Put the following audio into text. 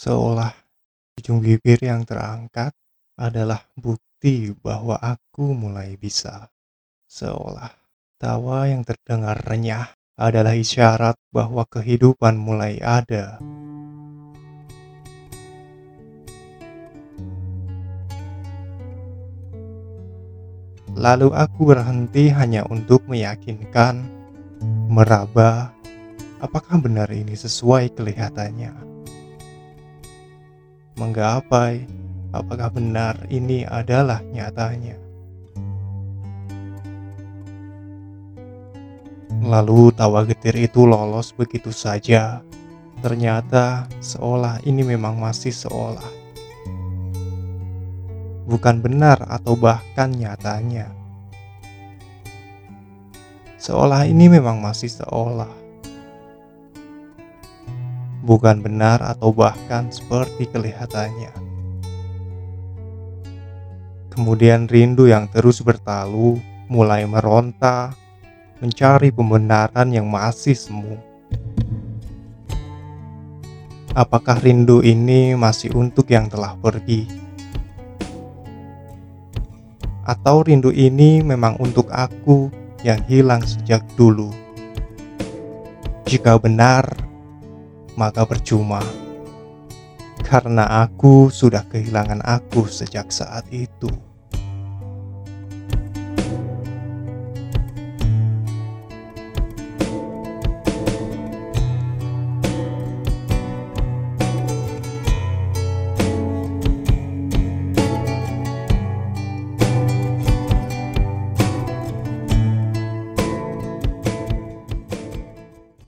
Seolah ujung bibir yang terangkat adalah bukti bahwa aku mulai bisa. Seolah tawa yang terdengar renyah adalah isyarat bahwa kehidupan mulai ada. Lalu aku berhenti hanya untuk meyakinkan, meraba, apakah benar ini sesuai kelihatannya menggapai apakah benar ini adalah nyatanya. Lalu tawa getir itu lolos begitu saja. Ternyata seolah ini memang masih seolah. Bukan benar atau bahkan nyatanya. Seolah ini memang masih seolah bukan benar atau bahkan seperti kelihatannya. Kemudian rindu yang terus bertalu mulai meronta, mencari pembenaran yang masih semu. Apakah rindu ini masih untuk yang telah pergi? Atau rindu ini memang untuk aku yang hilang sejak dulu? Jika benar, maka percuma, karena aku sudah kehilangan aku sejak saat itu.